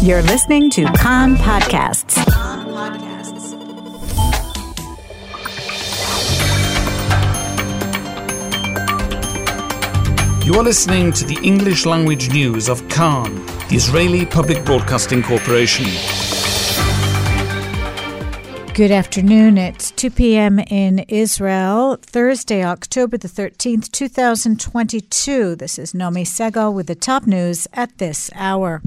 You're listening to Kan Podcasts. You are listening to the English language news of Kan, the Israeli Public Broadcasting Corporation. Good afternoon. It's 2 p.m. in Israel, Thursday, October the 13th, 2022. This is Nomi Segal with the top news at this hour.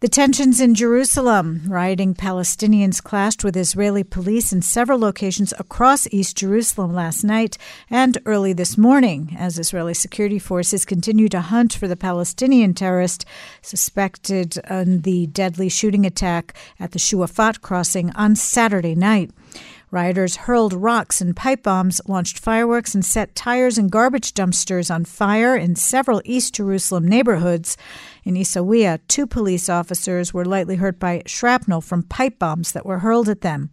The tensions in Jerusalem. Rioting Palestinians clashed with Israeli police in several locations across East Jerusalem last night and early this morning as Israeli security forces continue to hunt for the Palestinian terrorist suspected in the deadly shooting attack at the Shuafat crossing on Saturday night. Rioters hurled rocks and pipe bombs, launched fireworks, and set tires and garbage dumpsters on fire in several East Jerusalem neighborhoods. In Isawiya, two police officers were lightly hurt by shrapnel from pipe bombs that were hurled at them.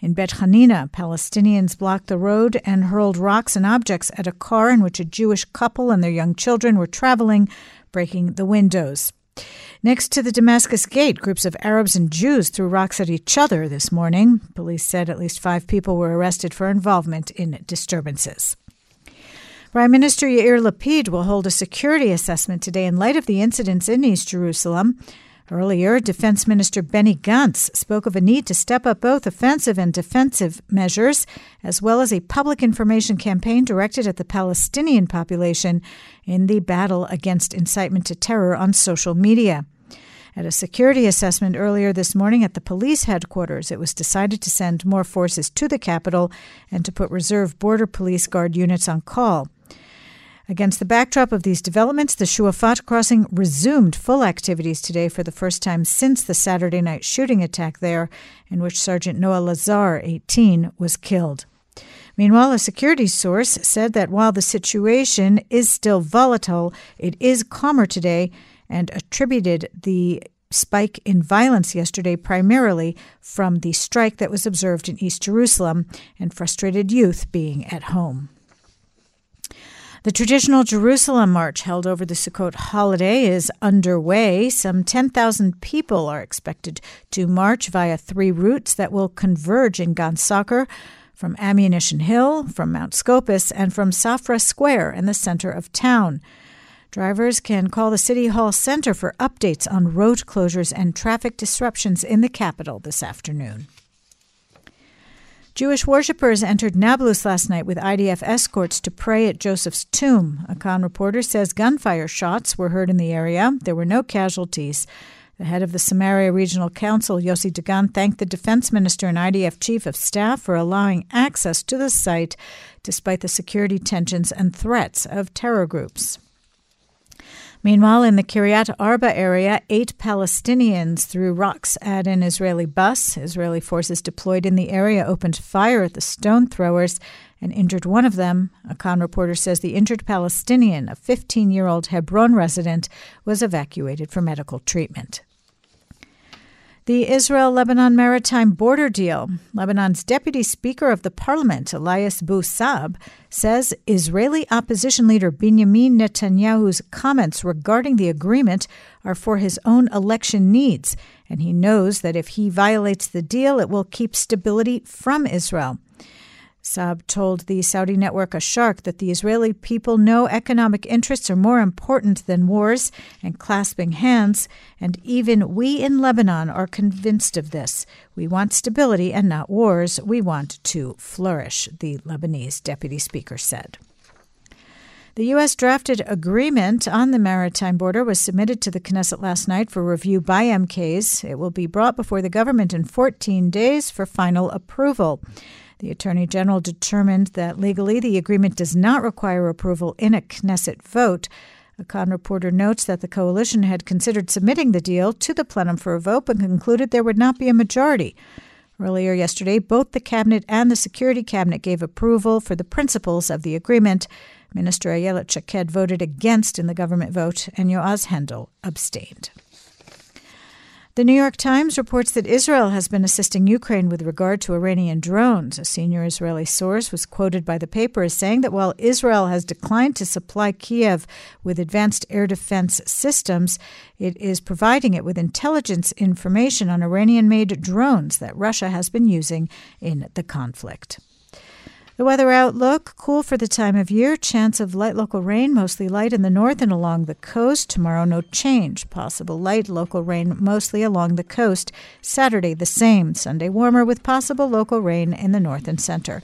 In Bet Hanina, Palestinians blocked the road and hurled rocks and objects at a car in which a Jewish couple and their young children were traveling, breaking the windows. Next to the Damascus Gate, groups of Arabs and Jews threw rocks at each other this morning. Police said at least five people were arrested for involvement in disturbances. Prime Minister Yair Lapid will hold a security assessment today in light of the incidents in East Jerusalem. Earlier, Defense Minister Benny Gantz spoke of a need to step up both offensive and defensive measures, as well as a public information campaign directed at the Palestinian population in the battle against incitement to terror on social media. At a security assessment earlier this morning at the police headquarters, it was decided to send more forces to the capital and to put reserve border police guard units on call. Against the backdrop of these developments, the Shuafat crossing resumed full activities today for the first time since the Saturday night shooting attack there, in which Sergeant Noah Lazar, 18, was killed. Meanwhile, a security source said that while the situation is still volatile, it is calmer today and attributed the spike in violence yesterday primarily from the strike that was observed in East Jerusalem and frustrated youth being at home. The traditional Jerusalem March held over the Sukkot holiday is underway. Some 10,000 people are expected to march via three routes that will converge in Gan Sacher from Ammunition Hill, from Mount Scopus, and from Safra Square in the center of town. Drivers can call the City Hall Center for updates on road closures and traffic disruptions in the capital this afternoon. Jewish worshippers entered Nablus last night with IDF escorts to pray at Joseph's tomb. A Kan reporter says gunfire shots were heard in the area. There were no casualties. The head of the Samaria Regional Council, Yossi Dagan, thanked the defense minister and IDF chief of staff for allowing access to the site despite the security tensions and threats of terror groups. Meanwhile, in the Kiryat Arba area, eight Palestinians threw rocks at an Israeli bus. Israeli forces deployed in the area opened fire at the stone throwers and injured one of them. A Kan reporter says the injured Palestinian, a 15 year old Hebron resident, was evacuated for medical treatment. The Israel Lebanon maritime border deal. Lebanon's deputy speaker of the parliament, Elias Bou Saab, says Israeli opposition leader Benjamin Netanyahu's comments regarding the agreement are for his own election needs, and he knows that if he violates the deal, it will keep stability from Israel. Saab told the Saudi network Asharq that the Israeli people know economic interests are more important than wars and clasping hands, and even we in Lebanon are convinced of this. We want stability and not wars. We want to flourish, the Lebanese deputy speaker said. The U.S. drafted agreement on the maritime border was submitted to the Knesset last night for review by MKs. It will be brought before the government in 14 days for final approval. The Attorney General determined that legally the agreement does not require approval in a Knesset vote. A Kan reporter notes that the coalition had considered submitting the deal to the plenum for a vote but concluded there would not be a majority. Earlier yesterday, both the cabinet and the security cabinet gave approval for the principles of the agreement. Minister Ayelet Shaked voted against in the government vote, and Yoaz Hendel abstained. The New York Times reports that Israel has been assisting Ukraine with regard to Iranian drones. A senior Israeli source was quoted by the paper as saying that while Israel has declined to supply Kiev with advanced air defense systems, it is providing it with intelligence information on Iranian made drones that Russia has been using in the conflict. The weather outlook cool for the time of year. Chance of light local rain, mostly light in the north and along the coast. Tomorrow, no change. Possible light local rain mostly along the coast. Saturday, the same. Sunday, warmer with possible local rain in the north and center.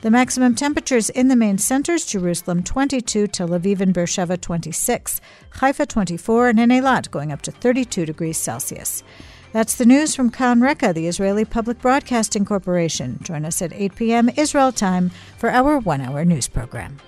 The maximum temperatures in the main centers Jerusalem 22, Tel Aviv and Beersheba 26, Haifa 24, and in Eilat going up to 32 degrees Celsius. That's the news from Kan the Israeli Public Broadcasting Corporation. Join us at 8 p.m. Israel time for our one hour news program.